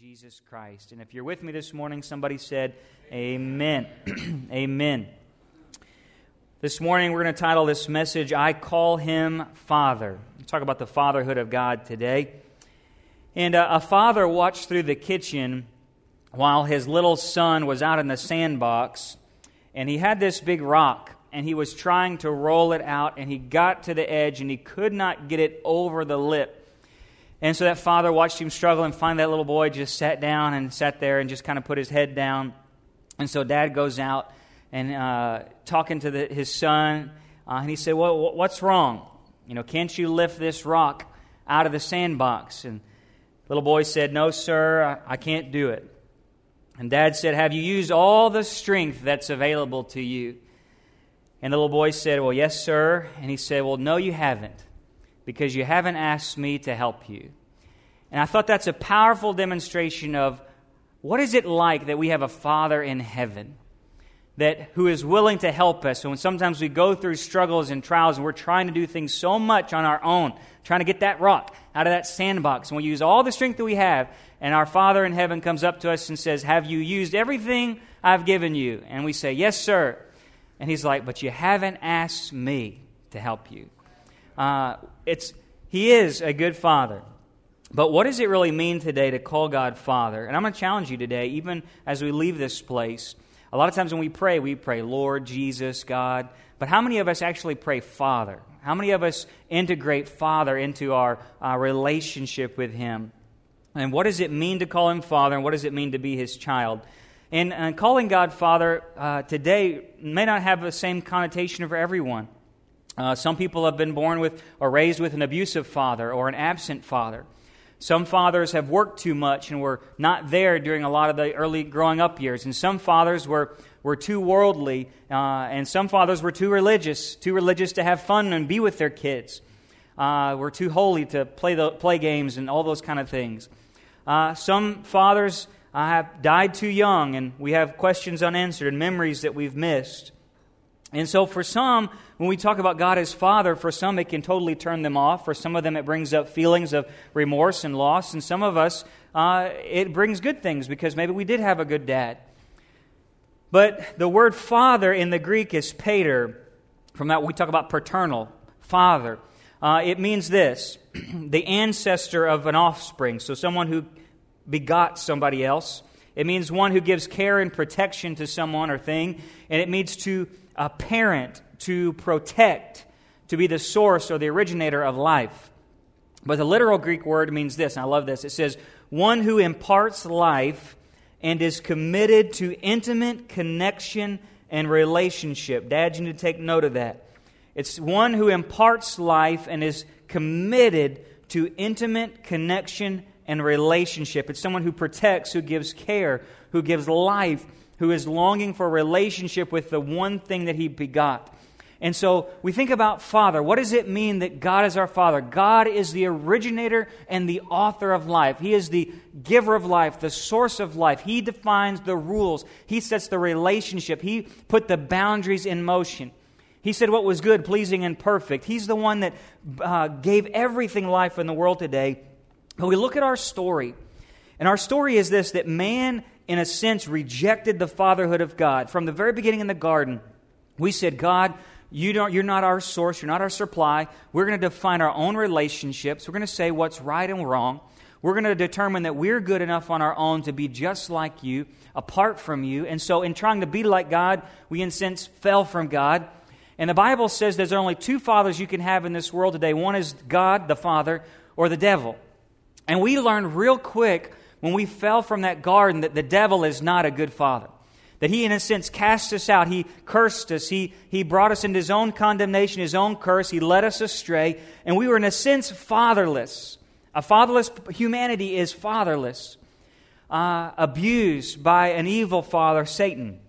Jesus Christ. And if you're with me this morning, somebody said, Amen. Amen. This morning, we're going to title this message, I Call Him Father. We'll talk about the fatherhood of God today. And uh, a father watched through the kitchen while his little son was out in the sandbox, and he had this big rock, and he was trying to roll it out, and he got to the edge, and he could not get it over the lip. And so that father watched him struggle and finally that little boy just sat down and sat there and just kind of put his head down. And so dad goes out and uh, talking to the, his son, uh, and he said, well, What's wrong? You know, can't you lift this rock out of the sandbox? And little boy said, No, sir, I, I can't do it. And dad said, Have you used all the strength that's available to you? And the little boy said, Well, yes, sir. And he said, Well, no, you haven't because you haven't asked me to help you. And I thought that's a powerful demonstration of what is it like that we have a Father in heaven that who is willing to help us. And when sometimes we go through struggles and trials and we're trying to do things so much on our own, trying to get that rock out of that sandbox, and we use all the strength that we have, and our Father in heaven comes up to us and says, Have you used everything I've given you? And we say, Yes, sir. And he's like, But you haven't asked me to help you. Uh, it's, he is a good father. But what does it really mean today to call God Father? And I'm going to challenge you today, even as we leave this place. A lot of times when we pray, we pray, Lord, Jesus, God. But how many of us actually pray Father? How many of us integrate Father into our relationship with Him? And what does it mean to call Him Father, and what does it mean to be His child? And, and calling God Father uh, today may not have the same connotation for everyone. Uh, some people have been born with or raised with an abusive father or an absent father. Some fathers have worked too much and were not there during a lot of the early growing up years. And some fathers were, were too worldly, uh, and some fathers were too religious, too religious to have fun and be with their kids. Uh, were too holy to play, the, play games and all those kind of things. Uh, some fathers uh, have died too young, and we have questions unanswered and memories that we've missed. And so, for some, when we talk about God as Father, for some it can totally turn them off. For some of them, it brings up feelings of remorse and loss. And some of us, uh, it brings good things because maybe we did have a good dad. But the word father in the Greek is pater. From that, we talk about paternal, father. Uh, it means this the ancestor of an offspring. So, someone who begot somebody else. It means one who gives care and protection to someone or thing. And it means to a parent to protect, to be the source or the originator of life. But the literal Greek word means this, and I love this. It says, one who imparts life and is committed to intimate connection and relationship. Dad, you need to take note of that. It's one who imparts life and is committed to intimate connection and relationship. It's someone who protects, who gives care, who gives life, who is longing for a relationship with the one thing that he begot. And so we think about Father. What does it mean that God is our Father? God is the originator and the author of life. He is the giver of life, the source of life. He defines the rules, He sets the relationship, He put the boundaries in motion. He said what was good, pleasing, and perfect. He's the one that uh, gave everything life in the world today. But we look at our story, and our story is this that man in a sense, rejected the fatherhood of God. From the very beginning in the garden, we said, God, you don't, you're not our source, you're not our supply. We're going to define our own relationships. We're going to say what's right and wrong. We're going to determine that we're good enough on our own to be just like you, apart from you. And so, in trying to be like God, we, in sense, fell from God. And the Bible says there's only two fathers you can have in this world today one is God, the Father, or the devil. And we learned real quick when we fell from that garden that the devil is not a good father. That he, in a sense, cast us out. He cursed us. He, he brought us into his own condemnation, his own curse. He led us astray. And we were, in a sense, fatherless. A fatherless humanity is fatherless, uh, abused by an evil father, Satan.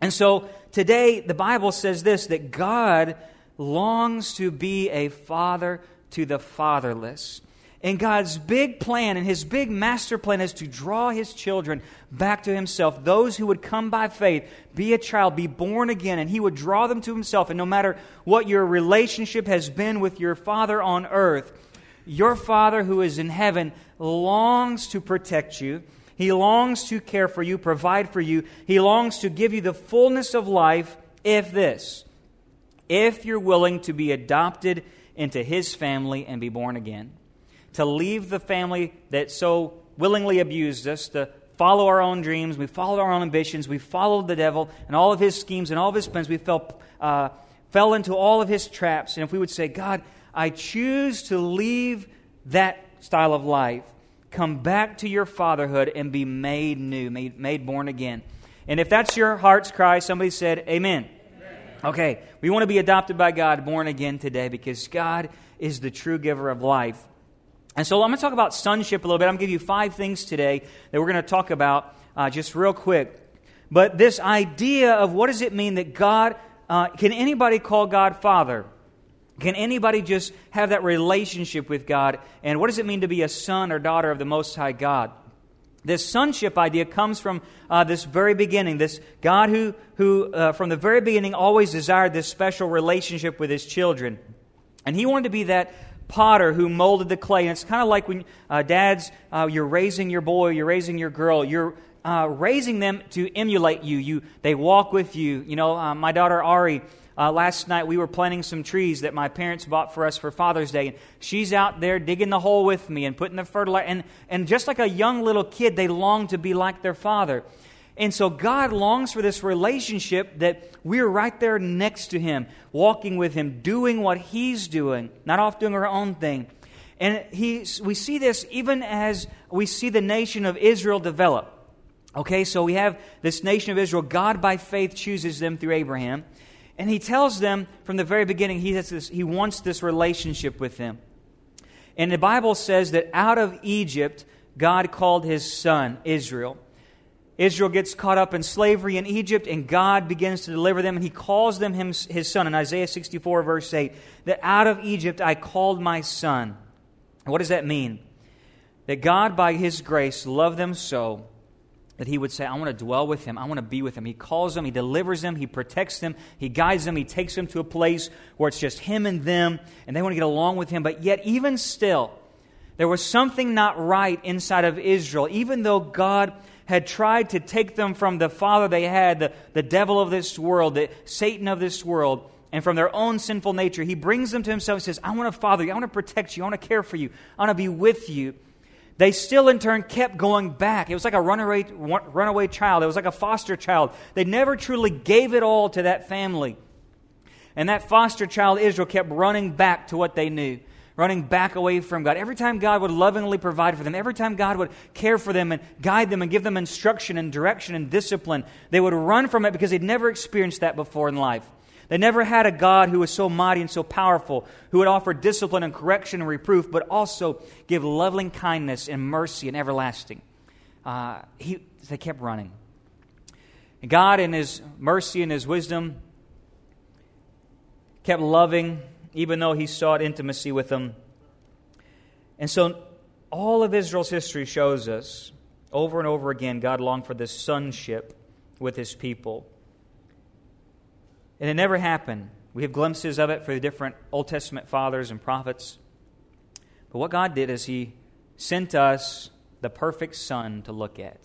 And so today, the Bible says this that God longs to be a father to the fatherless. And God's big plan and his big master plan is to draw his children back to himself. Those who would come by faith, be a child, be born again, and he would draw them to himself. And no matter what your relationship has been with your father on earth, your father who is in heaven longs to protect you. He longs to care for you, provide for you. He longs to give you the fullness of life if this, if you're willing to be adopted into His family and be born again. To leave the family that so willingly abused us, to follow our own dreams, we followed our own ambitions, we followed the devil and all of his schemes and all of his plans. We fell, uh, fell into all of his traps. And if we would say, God, I choose to leave that style of life, come back to your fatherhood, and be made new, made, made born again. And if that's your heart's cry, somebody said, Amen. Amen. Okay, we want to be adopted by God, born again today, because God is the true giver of life. And so I'm going to talk about sonship a little bit. I'm going to give you five things today that we're going to talk about uh, just real quick. But this idea of what does it mean that God, uh, can anybody call God Father? Can anybody just have that relationship with God? And what does it mean to be a son or daughter of the Most High God? This sonship idea comes from uh, this very beginning. This God who, who uh, from the very beginning, always desired this special relationship with his children. And he wanted to be that potter who molded the clay. And it's kind of like when uh, dads, uh, you're raising your boy, you're raising your girl, you're uh, raising them to emulate you. You, they walk with you. You know, uh, my daughter Ari. Uh, last night we were planting some trees that my parents bought for us for Father's Day, and she's out there digging the hole with me and putting the fertilizer. And, and just like a young little kid, they long to be like their father. And so God longs for this relationship that we're right there next to Him, walking with Him, doing what He's doing, not off doing our own thing. And he, we see this even as we see the nation of Israel develop. Okay, so we have this nation of Israel. God, by faith, chooses them through Abraham. And He tells them from the very beginning he, has this, he wants this relationship with them. And the Bible says that out of Egypt, God called His son, Israel. Israel gets caught up in slavery in Egypt, and God begins to deliver them, and He calls them His son. In Isaiah 64, verse 8, that out of Egypt I called my son. What does that mean? That God, by His grace, loved them so that He would say, I want to dwell with Him. I want to be with Him. He calls them, He delivers them, He protects them, He guides them, He takes them to a place where it's just Him and them, and they want to get along with Him. But yet, even still, there was something not right inside of Israel, even though God had tried to take them from the father they had, the, the devil of this world, the Satan of this world, and from their own sinful nature. He brings them to himself and says, I want to father you, I want to protect you, I want to care for you, I want to be with you. They still, in turn, kept going back. It was like a runaway, runaway child. It was like a foster child. They never truly gave it all to that family. And that foster child, Israel, kept running back to what they knew running back away from God. Every time God would lovingly provide for them, every time God would care for them and guide them and give them instruction and direction and discipline, they would run from it because they'd never experienced that before in life. They never had a God who was so mighty and so powerful, who would offer discipline and correction and reproof, but also give loving kindness and mercy and everlasting. Uh, he, they kept running. And God, in His mercy and His wisdom, kept loving even though he sought intimacy with them. And so, all of Israel's history shows us over and over again God longed for this sonship with his people. And it never happened. We have glimpses of it for the different Old Testament fathers and prophets. But what God did is he sent us the perfect son to look at.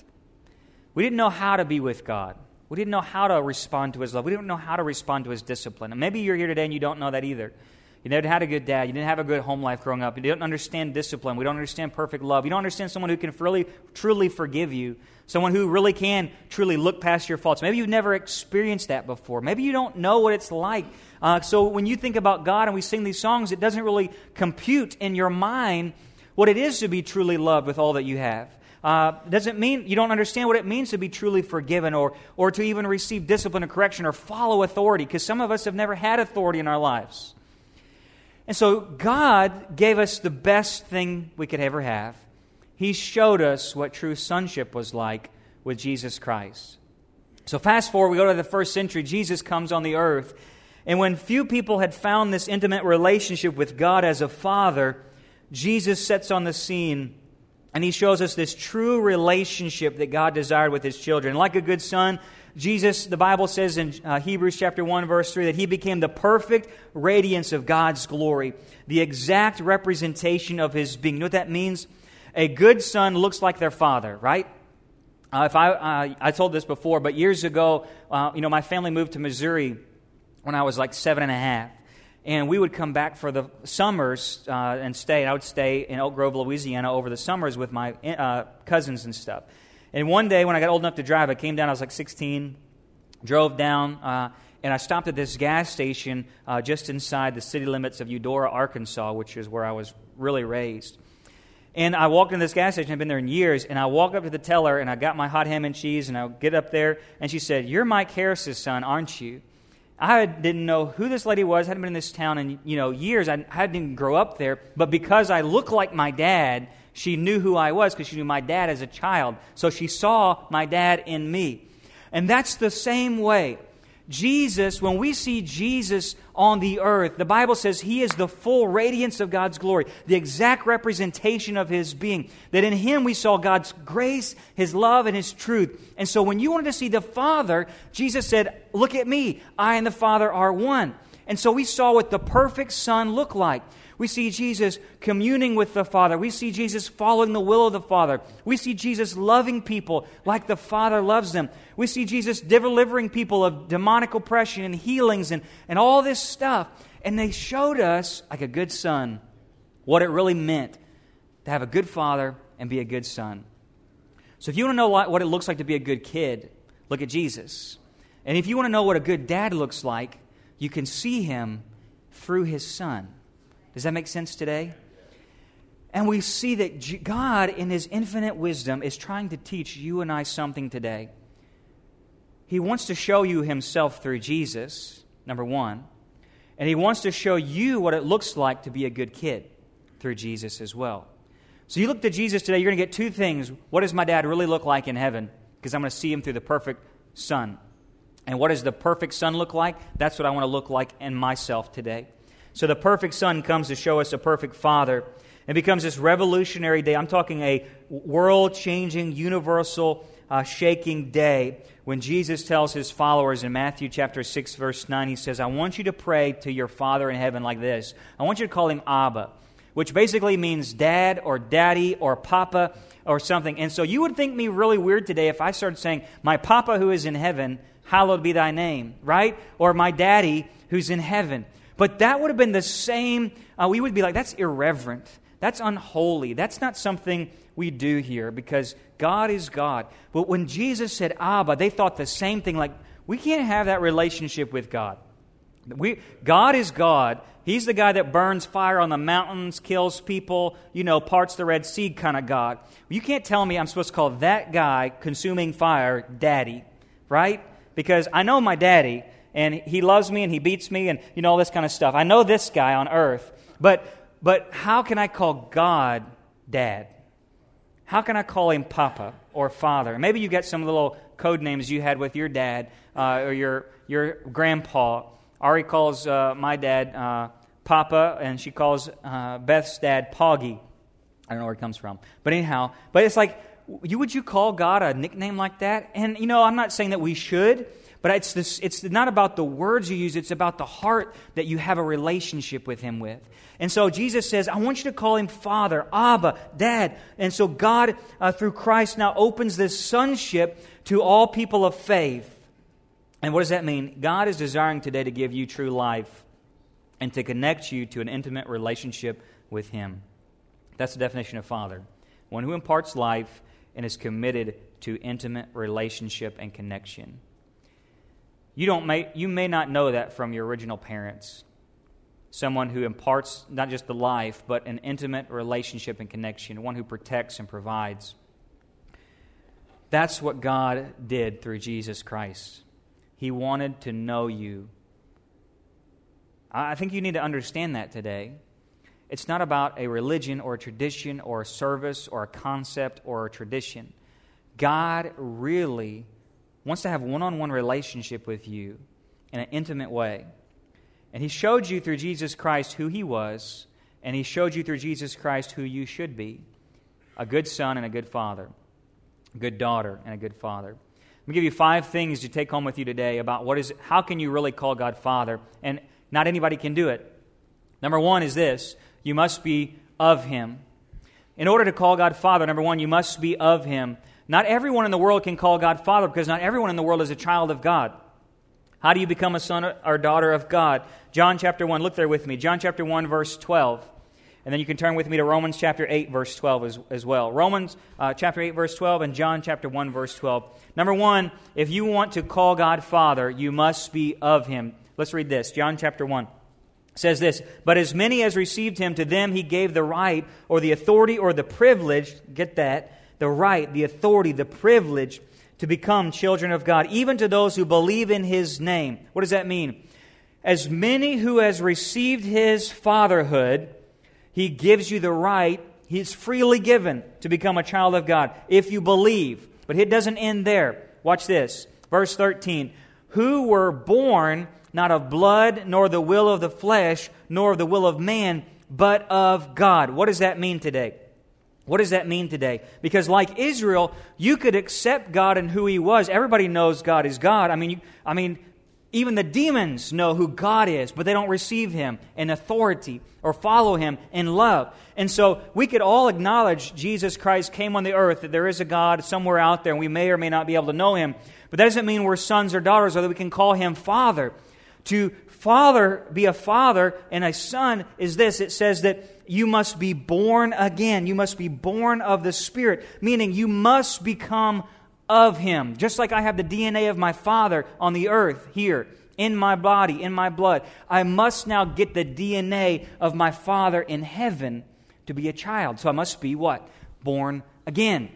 We didn't know how to be with God. We didn't know how to respond to his love. We didn't know how to respond to his discipline. And maybe you're here today and you don't know that either. You never had a good dad. You didn't have a good home life growing up. You don't understand discipline. We don't understand perfect love. You don't understand someone who can really, truly forgive you. Someone who really can truly look past your faults. Maybe you've never experienced that before. Maybe you don't know what it's like. Uh, so when you think about God and we sing these songs, it doesn't really compute in your mind what it is to be truly loved with all that you have. Uh, doesn't mean you don't understand what it means to be truly forgiven or, or to even receive discipline or correction or follow authority because some of us have never had authority in our lives. And so God gave us the best thing we could ever have. He showed us what true sonship was like with Jesus Christ. So, fast forward, we go to the first century. Jesus comes on the earth. And when few people had found this intimate relationship with God as a father, Jesus sets on the scene and he shows us this true relationship that God desired with his children. Like a good son, Jesus, the Bible says in uh, Hebrews chapter 1 verse 3 that he became the perfect radiance of God's glory, the exact representation of his being. You know what that means? A good son looks like their father, right? Uh, if I, uh, I told this before, but years ago, uh, you know, my family moved to Missouri when I was like seven and a half. And we would come back for the summers uh, and stay. And I would stay in Oak Grove, Louisiana over the summers with my uh, cousins and stuff. And one day when I got old enough to drive, I came down, I was like 16, drove down, uh, and I stopped at this gas station uh, just inside the city limits of Eudora, Arkansas, which is where I was really raised. And I walked in this gas station, I've been there in years, and I walk up to the teller and I got my hot ham and cheese, and I get up there, and she said, You're Mike Harris's son, aren't you? I didn't know who this lady was. I hadn't been in this town in you know years. I, I didn't even grow up there, but because I look like my dad, she knew who I was because she knew my dad as a child. So she saw my dad in me, and that's the same way. Jesus, when we see Jesus on the earth, the Bible says he is the full radiance of God's glory, the exact representation of his being. That in him we saw God's grace, his love, and his truth. And so when you wanted to see the Father, Jesus said, Look at me, I and the Father are one. And so we saw what the perfect Son looked like. We see Jesus communing with the Father. We see Jesus following the will of the Father. We see Jesus loving people like the Father loves them. We see Jesus delivering people of demonic oppression and healings and, and all this stuff. And they showed us, like a good son, what it really meant to have a good father and be a good son. So if you want to know what it looks like to be a good kid, look at Jesus. And if you want to know what a good dad looks like, you can see him through his son. Does that make sense today? And we see that God, in His infinite wisdom, is trying to teach you and I something today. He wants to show you Himself through Jesus, number one. And He wants to show you what it looks like to be a good kid through Jesus as well. So you look to Jesus today, you're going to get two things. What does my dad really look like in heaven? Because I'm going to see Him through the perfect Son. And what does the perfect Son look like? That's what I want to look like in myself today. So the perfect Son comes to show us a perfect Father. and becomes this revolutionary day. I'm talking a world changing, universal, uh, shaking day when Jesus tells his followers in Matthew chapter 6, verse 9, he says, I want you to pray to your Father in heaven like this. I want you to call him Abba, which basically means dad or daddy or papa or something. And so you would think me really weird today if I started saying, My papa who is in heaven, hallowed be thy name, right? Or my daddy who's in heaven. But that would have been the same. Uh, we would be like, that's irreverent. That's unholy. That's not something we do here because God is God. But when Jesus said Abba, they thought the same thing like, we can't have that relationship with God. We, God is God. He's the guy that burns fire on the mountains, kills people, you know, parts the Red Sea kind of God. You can't tell me I'm supposed to call that guy consuming fire daddy, right? Because I know my daddy, and he loves me and he beats me and you know all this kind of stuff. I know this guy on earth, but but how can I call God dad? How can I call him papa or father? Maybe you get some little code names you had with your dad uh, or your your grandpa. Ari calls uh, my dad uh, Papa, and she calls uh, Beth's dad Poggy. I don't know where it comes from, but anyhow, but it's like, you would you call God a nickname like that? And you know, I'm not saying that we should, but it's, this, it's not about the words you use, it's about the heart that you have a relationship with Him with. And so Jesus says, I want you to call Him Father, Abba, Dad. And so God, uh, through Christ, now opens this sonship to all people of faith. And what does that mean? God is desiring today to give you true life and to connect you to an intimate relationship with Him. That's the definition of Father. One who imparts life and is committed to intimate relationship and connection. You, don't may, you may not know that from your original parents. Someone who imparts not just the life, but an intimate relationship and connection, one who protects and provides. That's what God did through Jesus Christ. He wanted to know you. I think you need to understand that today. It's not about a religion or a tradition or a service or a concept or a tradition. God really wants to have one on one relationship with you in an intimate way. And He showed you through Jesus Christ who He was, and He showed you through Jesus Christ who you should be a good son and a good father, a good daughter and a good father. Let me give you five things to take home with you today about what is how can you really call God Father, and not anybody can do it. Number one is this you must be of Him. In order to call God Father, number one, you must be of Him. Not everyone in the world can call God Father because not everyone in the world is a child of God. How do you become a son or daughter of God? John chapter 1, look there with me. John chapter 1, verse 12. And then you can turn with me to Romans chapter 8, verse 12 as, as well. Romans uh, chapter 8, verse 12, and John chapter 1, verse 12. Number one, if you want to call God Father, you must be of Him. Let's read this. John chapter 1 says this But as many as received Him, to them He gave the right, or the authority, or the privilege, get that, the right, the authority, the privilege to become children of God, even to those who believe in His name. What does that mean? As many who has received His fatherhood, he gives you the right, He's freely given to become a child of God if you believe. But it doesn't end there. Watch this. Verse 13 Who were born not of blood, nor the will of the flesh, nor of the will of man, but of God. What does that mean today? What does that mean today? Because, like Israel, you could accept God and who He was. Everybody knows God is God. I mean, you, I mean, even the demons know who God is, but they don't receive Him in authority or follow Him in love. And so we could all acknowledge Jesus Christ came on the earth, that there is a God somewhere out there, and we may or may not be able to know Him. But that doesn't mean we're sons or daughters, or that we can call Him Father. To father, be a father and a son is this it says that you must be born again. You must be born of the Spirit, meaning you must become of him. Just like I have the DNA of my father on the earth here, in my body, in my blood, I must now get the DNA of my father in heaven to be a child. So I must be what? Born again.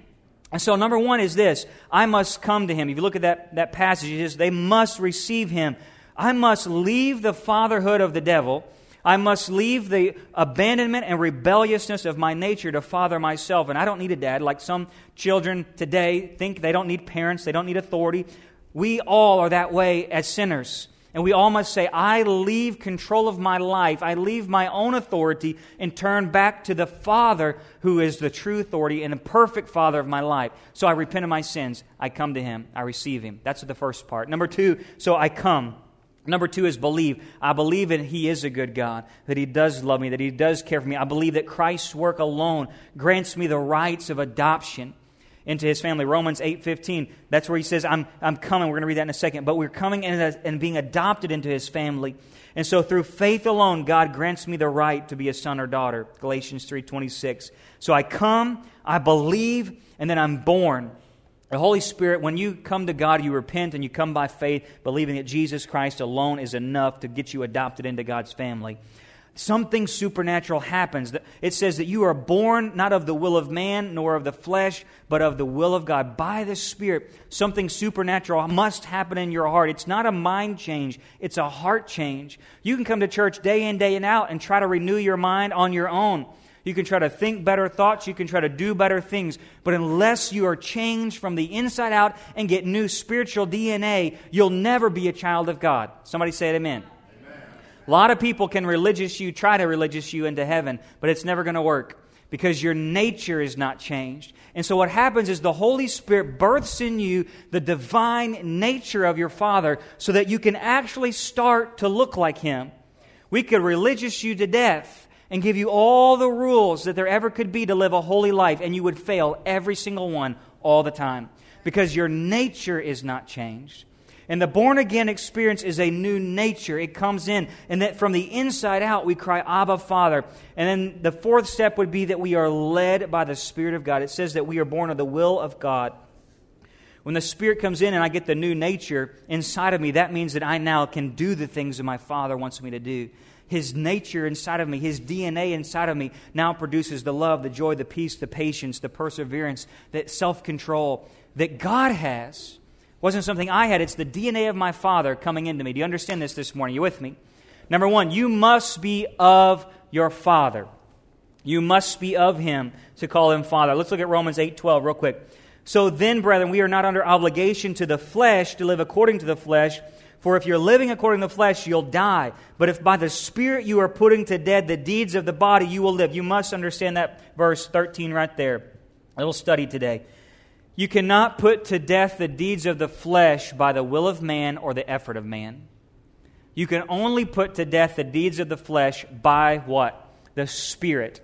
And so, number one is this I must come to him. If you look at that, that passage, it says, they must receive him. I must leave the fatherhood of the devil I must leave the abandonment and rebelliousness of my nature to father myself. And I don't need a dad like some children today think they don't need parents, they don't need authority. We all are that way as sinners. And we all must say, I leave control of my life, I leave my own authority, and turn back to the Father who is the true authority and the perfect Father of my life. So I repent of my sins. I come to Him. I receive Him. That's the first part. Number two, so I come. Number two is believe. I believe that He is a good God, that He does love me, that He does care for me. I believe that Christ's work alone grants me the rights of adoption into His family. Romans 8.15, that's where He says, I'm, I'm coming. We're going to read that in a second. But we're coming and being adopted into His family. And so through faith alone, God grants me the right to be a son or daughter. Galatians 3.26. So I come, I believe, and then I'm born. The Holy Spirit, when you come to God, you repent and you come by faith, believing that Jesus Christ alone is enough to get you adopted into God's family. Something supernatural happens. It says that you are born not of the will of man nor of the flesh, but of the will of God. By the Spirit, something supernatural must happen in your heart. It's not a mind change, it's a heart change. You can come to church day in, day out and try to renew your mind on your own. You can try to think better thoughts. You can try to do better things. But unless you are changed from the inside out and get new spiritual DNA, you'll never be a child of God. Somebody say amen. amen. A lot of people can religious you, try to religious you into heaven, but it's never going to work because your nature is not changed. And so what happens is the Holy Spirit births in you the divine nature of your Father so that you can actually start to look like Him. We could religious you to death and give you all the rules that there ever could be to live a holy life, and you would fail every single one all the time because your nature is not changed. And the born again experience is a new nature. It comes in, and that from the inside out, we cry, Abba, Father. And then the fourth step would be that we are led by the Spirit of God. It says that we are born of the will of God. When the Spirit comes in and I get the new nature inside of me, that means that I now can do the things that my Father wants me to do. His nature inside of me, His DNA inside of me now produces the love, the joy, the peace, the patience, the perseverance, the self control that God has. wasn't something I had, it's the DNA of my Father coming into me. Do you understand this this morning? You with me? Number one, you must be of your Father. You must be of Him to call Him Father. Let's look at Romans 8 12 real quick. So then, brethren, we are not under obligation to the flesh to live according to the flesh. For if you're living according to the flesh, you'll die. But if by the Spirit you are putting to death the deeds of the body, you will live. You must understand that verse 13 right there. A little study today. You cannot put to death the deeds of the flesh by the will of man or the effort of man. You can only put to death the deeds of the flesh by what? The Spirit.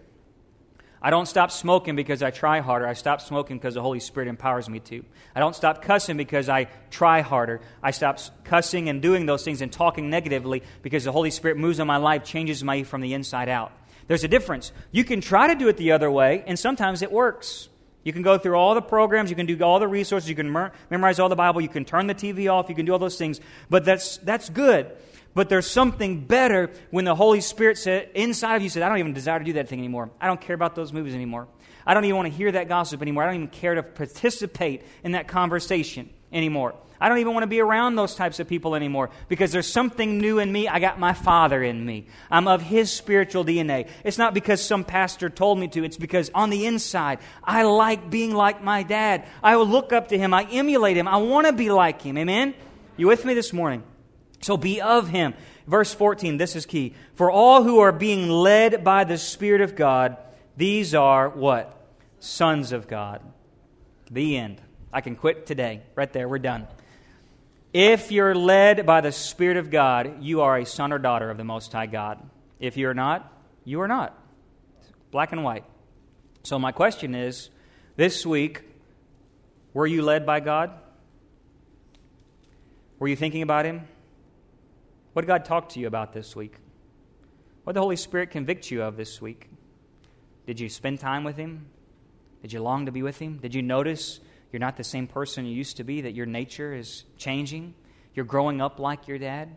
I don't stop smoking because I try harder. I stop smoking because the Holy Spirit empowers me to. I don't stop cussing because I try harder. I stop cussing and doing those things and talking negatively because the Holy Spirit moves in my life, changes me from the inside out. There's a difference. You can try to do it the other way, and sometimes it works. You can go through all the programs, you can do all the resources, you can mer- memorize all the Bible, you can turn the TV off, you can do all those things, but that's, that's good. But there's something better when the Holy Spirit said, inside of you said, I don't even desire to do that thing anymore. I don't care about those movies anymore. I don't even want to hear that gossip anymore. I don't even care to participate in that conversation anymore. I don't even want to be around those types of people anymore because there's something new in me. I got my Father in me. I'm of His spiritual DNA. It's not because some pastor told me to, it's because on the inside, I like being like my dad. I will look up to Him. I emulate Him. I want to be like Him. Amen? You with me this morning? So be of him. Verse 14, this is key. For all who are being led by the Spirit of God, these are what? Sons of God. The end. I can quit today. Right there, we're done. If you're led by the Spirit of God, you are a son or daughter of the Most High God. If you're not, you are not. Black and white. So, my question is this week, were you led by God? Were you thinking about Him? What did God talk to you about this week? What did the Holy Spirit convict you of this week? Did you spend time with Him? Did you long to be with Him? Did you notice you're not the same person you used to be, that your nature is changing? You're growing up like your dad?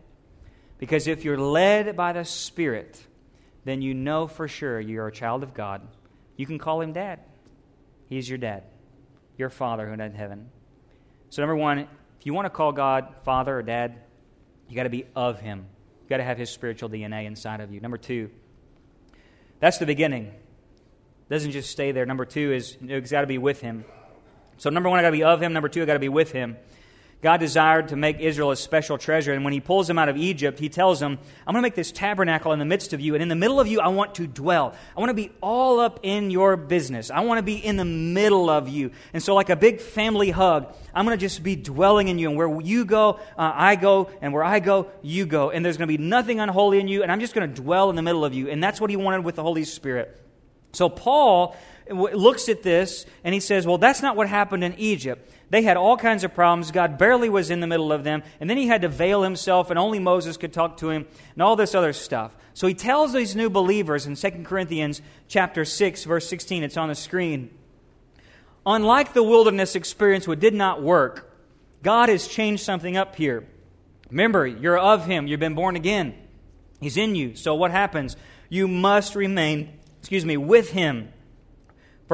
Because if you're led by the Spirit, then you know for sure you're a child of God. You can call Him Dad. He's your dad, your Father who's in heaven. So, number one, if you want to call God Father or Dad, you got to be of Him. You got to have His spiritual DNA inside of you. Number two, that's the beginning. It doesn't just stay there. Number two is it's got to be with Him. So, number one, I got to be of Him. Number two, I got to be with Him. God desired to make Israel a special treasure. And when he pulls them out of Egypt, he tells them, I'm going to make this tabernacle in the midst of you. And in the middle of you, I want to dwell. I want to be all up in your business. I want to be in the middle of you. And so, like a big family hug, I'm going to just be dwelling in you. And where you go, uh, I go. And where I go, you go. And there's going to be nothing unholy in you. And I'm just going to dwell in the middle of you. And that's what he wanted with the Holy Spirit. So, Paul looks at this and he says, Well, that's not what happened in Egypt. They had all kinds of problems. God barely was in the middle of them. And then he had to veil himself, and only Moses could talk to him, and all this other stuff. So he tells these new believers in 2 Corinthians chapter 6, verse 16, it's on the screen. Unlike the wilderness experience, which did not work, God has changed something up here. Remember, you're of him, you've been born again. He's in you. So what happens? You must remain, excuse me, with him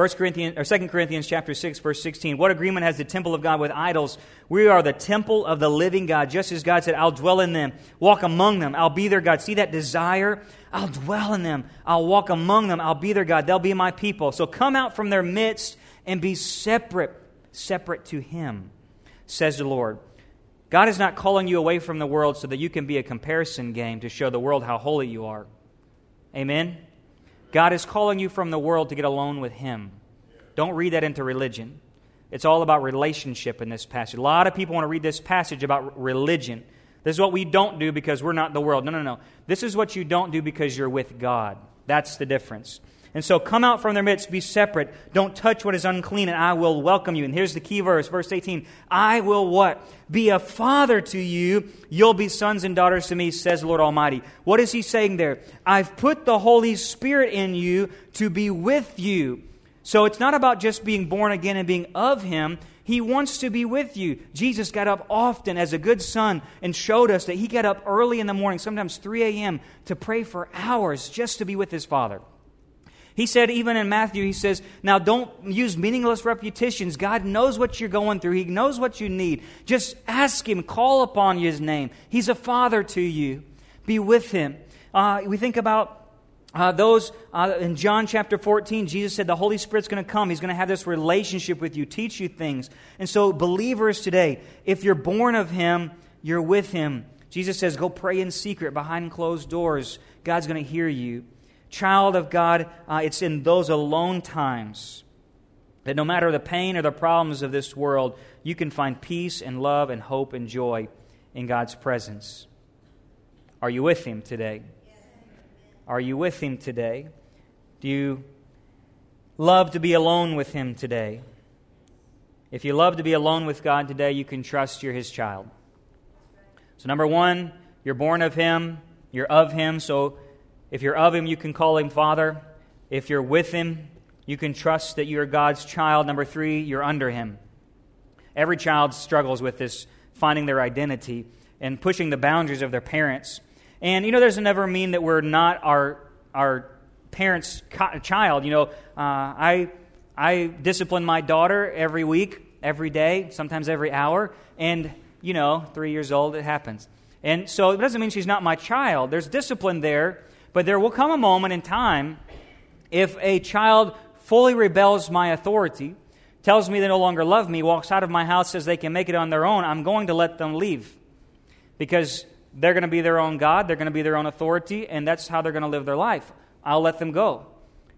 1 Corinthians or 2 Corinthians chapter 6 verse 16 what agreement has the temple of God with idols? We are the temple of the living God just as God said I'll dwell in them walk among them I'll be their God. See that desire? I'll dwell in them I'll walk among them I'll be their God they'll be my people. So come out from their midst and be separate separate to him says the Lord. God is not calling you away from the world so that you can be a comparison game to show the world how holy you are. Amen God is calling you from the world to get alone with Him. Don't read that into religion. It's all about relationship in this passage. A lot of people want to read this passage about religion. This is what we don't do because we're not the world. No, no, no. This is what you don't do because you're with God. That's the difference. And so come out from their midst, be separate. Don't touch what is unclean, and I will welcome you. And here's the key verse, verse 18. I will what? Be a father to you. You'll be sons and daughters to me, says the Lord Almighty. What is he saying there? I've put the Holy Spirit in you to be with you. So it's not about just being born again and being of him. He wants to be with you. Jesus got up often as a good son and showed us that he got up early in the morning, sometimes 3 a.m., to pray for hours just to be with his Father. He said, even in Matthew, he says, Now don't use meaningless repetitions. God knows what you're going through, He knows what you need. Just ask Him, call upon His name. He's a father to you. Be with Him. Uh, we think about uh, those uh, in John chapter 14, Jesus said the Holy Spirit's going to come. He's going to have this relationship with you, teach you things. And so, believers today, if you're born of Him, you're with Him. Jesus says, go pray in secret behind closed doors. God's going to hear you child of God, uh, it's in those alone times that no matter the pain or the problems of this world, you can find peace and love and hope and joy in God's presence. Are you with Him today? Are you with Him today? Do you love to be alone with Him today? If you love to be alone with God today, you can trust you're His child. So, number one, you're born of Him, you're of Him. So, if you're of Him, you can call Him Father. If you're with Him, you can trust that you're God's child. Number three, you're under Him. Every child struggles with this, finding their identity and pushing the boundaries of their parents. And, you know, doesn't mean that we're not our, our parents' child. You know, uh, I, I discipline my daughter every week, every day, sometimes every hour. And, you know, three years old, it happens. And so it doesn't mean she's not my child. There's discipline there, but there will come a moment in time if a child fully rebels my authority, tells me they no longer love me, walks out of my house, says they can make it on their own, I'm going to let them leave. Because they're going to be their own God, they're going to be their own authority, and that's how they're going to live their life. I'll let them go.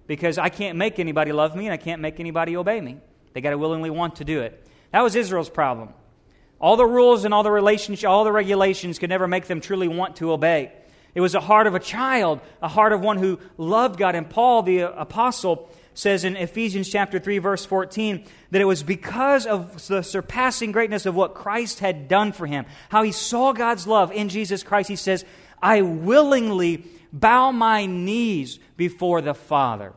Because I can't make anybody love me, and I can't make anybody obey me. They got to willingly want to do it. That was Israel's problem. All the rules and all the relationships, all the regulations could never make them truly want to obey. It was a heart of a child, a heart of one who loved God. And Paul, the apostle, says in Ephesians chapter 3 verse 14 that it was because of the surpassing greatness of what Christ had done for him, how he saw God's love in Jesus Christ. He says, "I willingly bow my knees before the Father."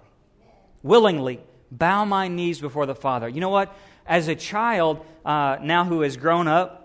Willingly bow my knees before the Father. You know what? as a child, uh, now who has grown up,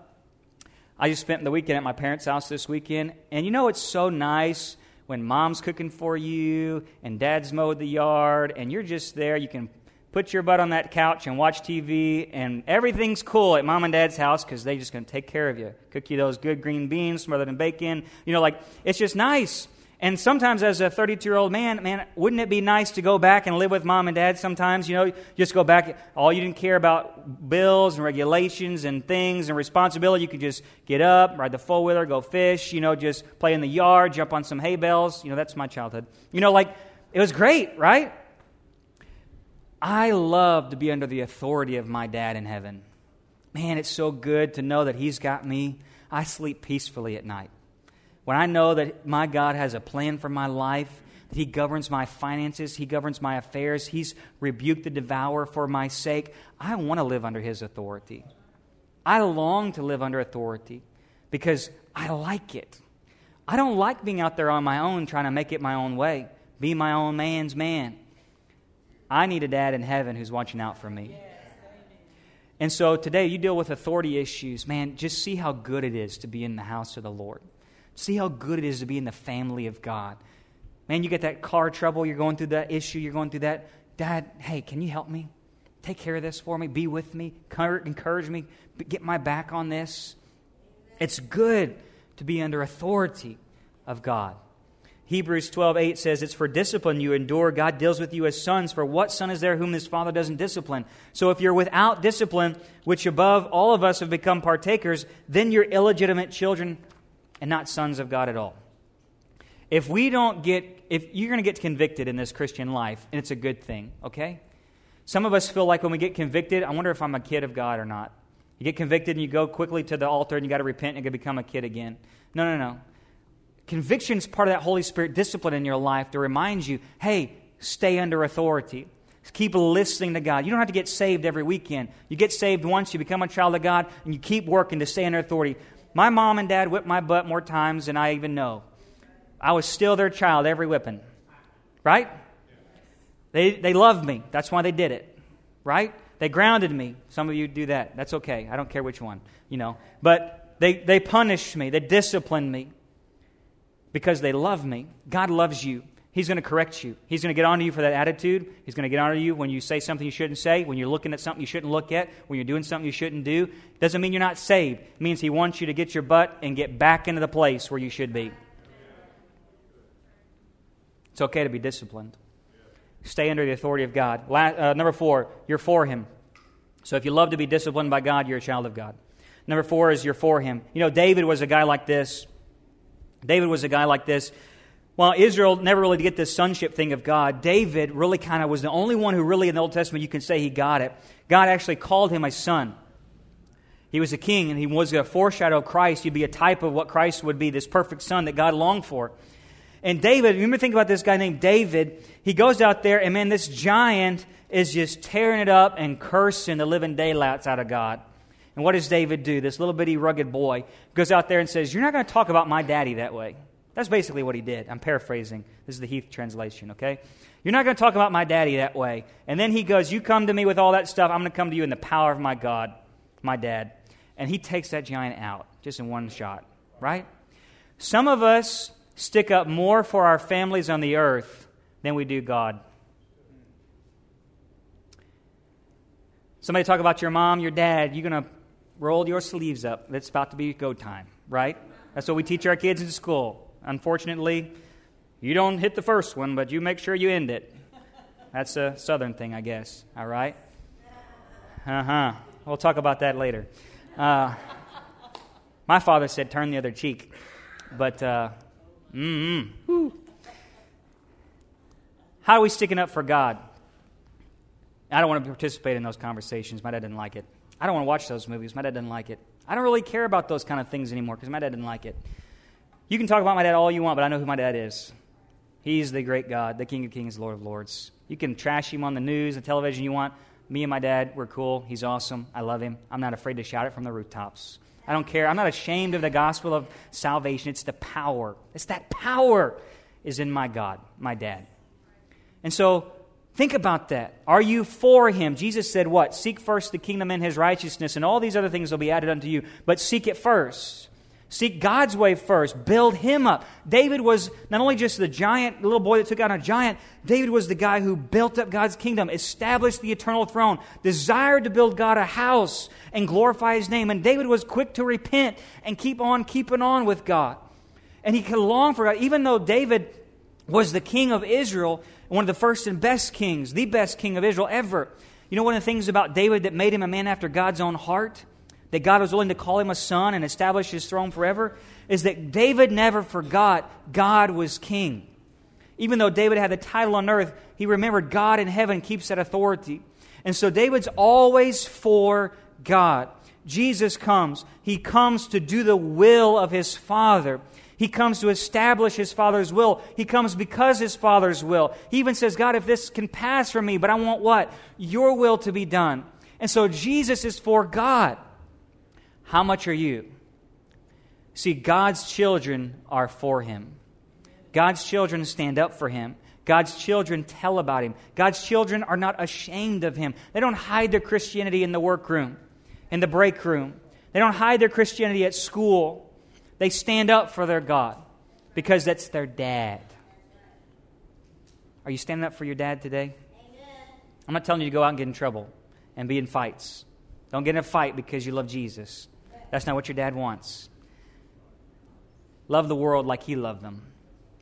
I just spent the weekend at my parents' house this weekend. And you know, it's so nice when mom's cooking for you and dad's mowed the yard and you're just there. You can put your butt on that couch and watch TV, and everything's cool at mom and dad's house because they're just going to take care of you. Cook you those good green beans smothered in bacon. You know, like, it's just nice. And sometimes, as a 32 year old man, man, wouldn't it be nice to go back and live with mom and dad sometimes? You know, just go back, all you didn't care about bills and regulations and things and responsibility. You could just get up, ride the four wheeler, go fish, you know, just play in the yard, jump on some hay bales. You know, that's my childhood. You know, like, it was great, right? I love to be under the authority of my dad in heaven. Man, it's so good to know that he's got me. I sleep peacefully at night. When I know that my God has a plan for my life, that He governs my finances, He governs my affairs, He's rebuked the devourer for my sake, I want to live under His authority. I long to live under authority because I like it. I don't like being out there on my own trying to make it my own way, be my own man's man. I need a dad in heaven who's watching out for me. And so today, you deal with authority issues. Man, just see how good it is to be in the house of the Lord. See how good it is to be in the family of God. Man, you get that car trouble, you're going through that issue, you're going through that. Dad, hey, can you help me? Take care of this for me. Be with me. Encourage me. Get my back on this. It's good to be under authority of God. Hebrews 12, 8 says, It's for discipline you endure. God deals with you as sons. For what son is there whom his father doesn't discipline? So if you're without discipline, which above all of us have become partakers, then you're illegitimate children and not sons of God at all. If we don't get, if you're going to get convicted in this Christian life, and it's a good thing, okay? Some of us feel like when we get convicted, I wonder if I'm a kid of God or not. You get convicted and you go quickly to the altar and you got to repent and you become a kid again. No, no, no. Conviction is part of that Holy Spirit discipline in your life to remind you hey, stay under authority. Keep listening to God. You don't have to get saved every weekend. You get saved once, you become a child of God, and you keep working to stay under authority. My mom and dad whipped my butt more times than I even know. I was still their child every whipping. Right? They, they loved me. That's why they did it. Right? They grounded me. Some of you do that. That's okay. I don't care which one, you know. But they, they punished me. They disciplined me because they love me. God loves you. He's going to correct you. He's going to get onto you for that attitude. He's going to get onto you when you say something you shouldn't say, when you're looking at something you shouldn't look at, when you're doing something you shouldn't do. Doesn't mean you're not saved. It means He wants you to get your butt and get back into the place where you should be. It's okay to be disciplined. Stay under the authority of God. uh, number four, you're for Him. So if you love to be disciplined by God, you're a child of God. Number four is you're for Him. You know, David was a guy like this. David was a guy like this while Israel never really get this sonship thing of God, David really kind of was the only one who really in the Old Testament you can say he got it. God actually called him a son. He was a king and he was a foreshadow of Christ. He'd be a type of what Christ would be, this perfect son that God longed for. And David, remember think about this guy named David. He goes out there, and man, this giant is just tearing it up and cursing the living daylights out of God. And what does David do? This little bitty rugged boy goes out there and says, You're not going to talk about my daddy that way. That's basically what he did. I'm paraphrasing. This is the Heath translation, okay? You're not going to talk about my daddy that way. And then he goes, You come to me with all that stuff. I'm going to come to you in the power of my God, my dad. And he takes that giant out just in one shot, right? Some of us stick up more for our families on the earth than we do God. Somebody talk about your mom, your dad, you're going to roll your sleeves up. It's about to be go time, right? That's what we teach our kids in school. Unfortunately, you don't hit the first one, but you make sure you end it. That's a southern thing, I guess. All right? Uh huh. We'll talk about that later. Uh, my father said, turn the other cheek. But, uh, mm How are we sticking up for God? I don't want to participate in those conversations. My dad didn't like it. I don't want to watch those movies. My dad didn't like it. I don't really care about those kind of things anymore because my dad didn't like it. You can talk about my dad all you want, but I know who my dad is. He's the great God, the King of Kings, Lord of Lords. You can trash him on the news and television you want. Me and my dad, we're cool. He's awesome. I love him. I'm not afraid to shout it from the rooftops. I don't care. I'm not ashamed of the gospel of salvation. It's the power. It's that power is in my God, my dad. And so think about that. Are you for him? Jesus said, What? Seek first the kingdom and his righteousness, and all these other things will be added unto you. But seek it first. Seek God's way first. Build him up. David was not only just the giant, little boy that took out a giant, David was the guy who built up God's kingdom, established the eternal throne, desired to build God a house and glorify his name. And David was quick to repent and keep on keeping on with God. And he could long for God, even though David was the king of Israel, one of the first and best kings, the best king of Israel ever. You know one of the things about David that made him a man after God's own heart? That God was willing to call him a son and establish his throne forever is that David never forgot God was king. Even though David had the title on earth, he remembered God in heaven keeps that authority. And so David's always for God. Jesus comes. He comes to do the will of his Father. He comes to establish his Father's will. He comes because his Father's will. He even says, God, if this can pass from me, but I want what? Your will to be done. And so Jesus is for God. How much are you? See, God's children are for him. God's children stand up for him. God's children tell about him. God's children are not ashamed of him. They don't hide their Christianity in the workroom, in the break room. They don't hide their Christianity at school. They stand up for their God because that's their dad. Are you standing up for your dad today? I'm not telling you to go out and get in trouble and be in fights. Don't get in a fight because you love Jesus. That's not what your dad wants. Love the world like he loved them.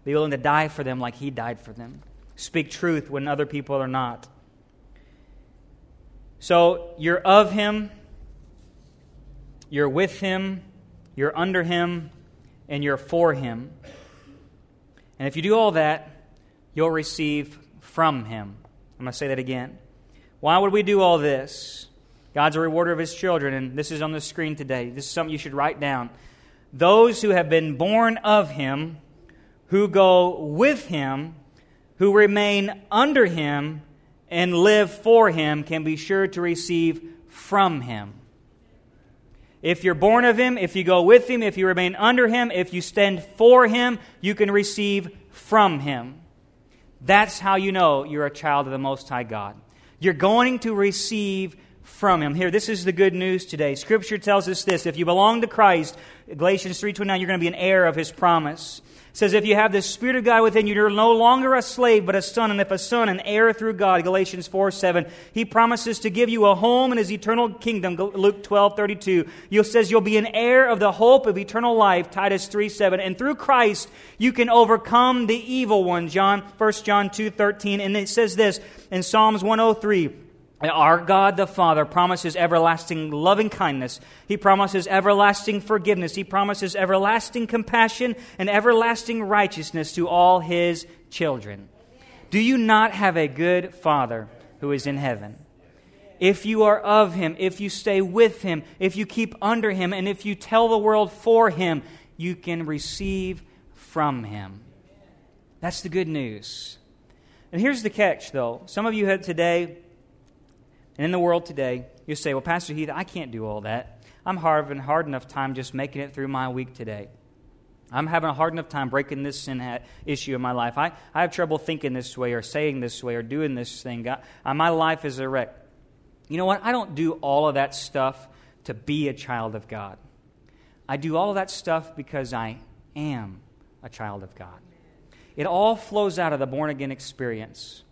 Be willing to die for them like he died for them. Speak truth when other people are not. So you're of him, you're with him, you're under him, and you're for him. And if you do all that, you'll receive from him. I'm going to say that again. Why would we do all this? God's a rewarder of his children, and this is on the screen today. This is something you should write down. Those who have been born of him, who go with him, who remain under him, and live for him, can be sure to receive from him. If you're born of him, if you go with him, if you remain under him, if you stand for him, you can receive from him. That's how you know you're a child of the Most High God. You're going to receive from him. Here, this is the good news today. Scripture tells us this. If you belong to Christ, Galatians 3.29, you're going to be an heir of his promise. It says, if you have the Spirit of God within you, you're no longer a slave, but a son, and if a son, an heir through God. Galatians 4 7. He promises to give you a home in his eternal kingdom. Luke 12 32. He says you'll be an heir of the hope of eternal life. Titus 3 7. And through Christ, you can overcome the evil one. John 1 John 2 13. And it says this in Psalms 103. Our God the Father promises everlasting loving kindness. He promises everlasting forgiveness. He promises everlasting compassion and everlasting righteousness to all His children. Do you not have a good Father who is in heaven? If you are of Him, if you stay with Him, if you keep under Him, and if you tell the world for Him, you can receive from Him. That's the good news. And here's the catch, though. Some of you had today, and in the world today, you say, Well, Pastor Heath, I can't do all that. I'm having hard enough time just making it through my week today. I'm having a hard enough time breaking this sin issue in my life. I, I have trouble thinking this way or saying this way or doing this thing. God, my life is a wreck. You know what? I don't do all of that stuff to be a child of God. I do all of that stuff because I am a child of God. It all flows out of the born again experience.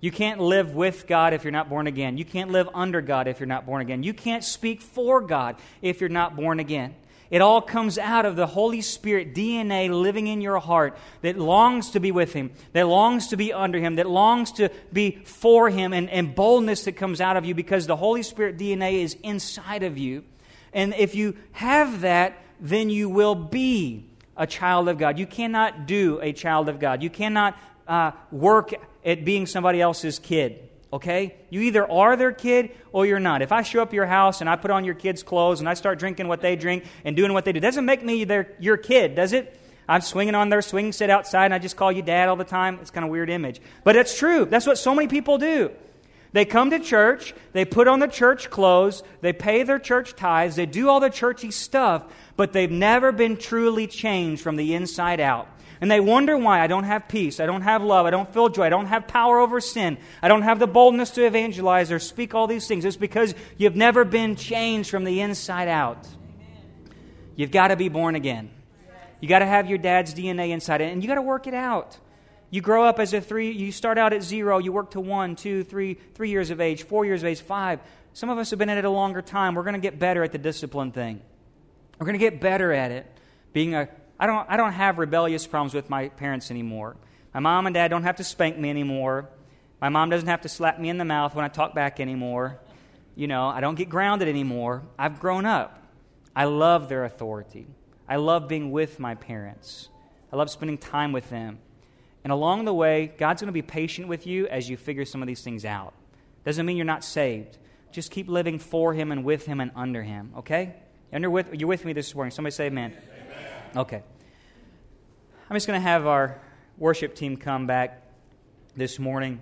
You can't live with God if you're not born again. You can't live under God if you're not born again. You can't speak for God if you're not born again. It all comes out of the Holy Spirit DNA living in your heart that longs to be with Him, that longs to be under Him, that longs to be for Him, and, and boldness that comes out of you because the Holy Spirit DNA is inside of you. And if you have that, then you will be a child of God. You cannot do a child of God. You cannot uh, work at being somebody else's kid. Okay? You either are their kid or you're not. If I show up your house and I put on your kids' clothes and I start drinking what they drink and doing what they do, doesn't make me their, your kid, does it? I'm swinging on their swing set outside and I just call you dad all the time. It's kind of weird image. But it's true. That's what so many people do. They come to church, they put on the church clothes, they pay their church tithes, they do all the churchy stuff, but they've never been truly changed from the inside out. And they wonder why I don't have peace, I don't have love, I don't feel joy, I don't have power over sin, I don't have the boldness to evangelize or speak all these things. It's because you've never been changed from the inside out. You've got to be born again. You got to have your dad's DNA inside it, and you got to work it out. You grow up as a three, you start out at zero, you work to one, two, three, three years of age, four years of age, five. Some of us have been at it a longer time. We're going to get better at the discipline thing. We're going to get better at it. Being a I don't, I don't have rebellious problems with my parents anymore. My mom and dad don't have to spank me anymore. My mom doesn't have to slap me in the mouth when I talk back anymore. You know, I don't get grounded anymore. I've grown up. I love their authority. I love being with my parents. I love spending time with them. And along the way, God's going to be patient with you as you figure some of these things out. Doesn't mean you're not saved. Just keep living for Him and with Him and under Him, okay? You're with, you're with me this morning. Somebody say amen. Okay. I'm just going to have our worship team come back this morning.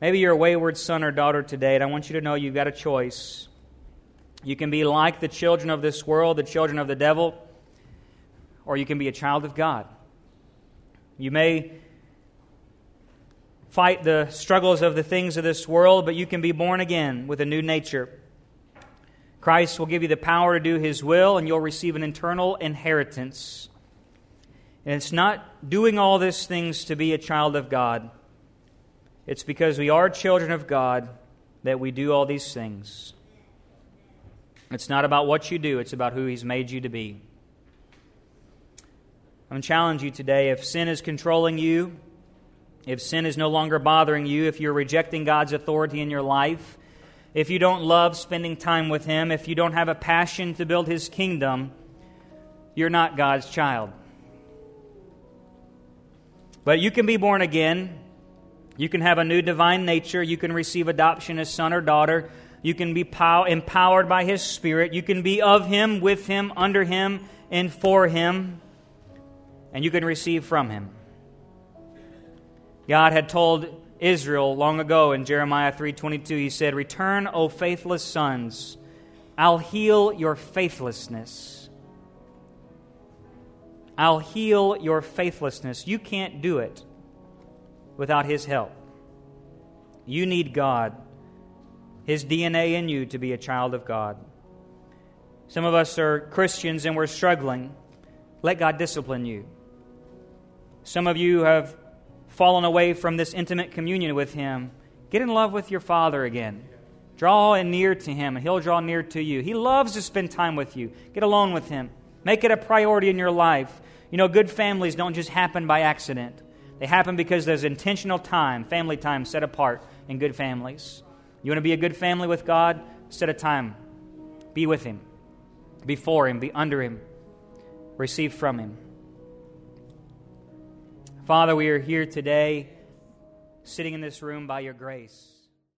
Maybe you're a wayward son or daughter today, and I want you to know you've got a choice. You can be like the children of this world, the children of the devil, or you can be a child of God. You may fight the struggles of the things of this world, but you can be born again with a new nature. Christ will give you the power to do His will, and you'll receive an eternal inheritance. And it's not doing all these things to be a child of God. It's because we are children of God that we do all these things. It's not about what you do, it's about who He's made you to be. I'm going to challenge you today. If sin is controlling you, if sin is no longer bothering you, if you're rejecting God's authority in your life, if you don't love spending time with Him, if you don't have a passion to build His kingdom, you're not God's child. But you can be born again. You can have a new divine nature. You can receive adoption as son or daughter. You can be pow- empowered by His Spirit. You can be of Him, with Him, under Him, and for Him. And you can receive from Him. God had told Israel long ago in Jeremiah 3:22 he said, "Return, O faithless sons, I'll heal your faithlessness." I'll heal your faithlessness. You can't do it without his help. You need God, his DNA in you to be a child of God. Some of us are Christians and we're struggling. Let God discipline you. Some of you have fallen away from this intimate communion with Him, get in love with your Father again. Draw near to Him, and He'll draw near to you. He loves to spend time with you. Get alone with Him. Make it a priority in your life. You know, good families don't just happen by accident, they happen because there's intentional time, family time set apart in good families. You want to be a good family with God? Set a time. Be with Him, before Him, be under Him, receive from Him. Father, we are here today, sitting in this room by your grace.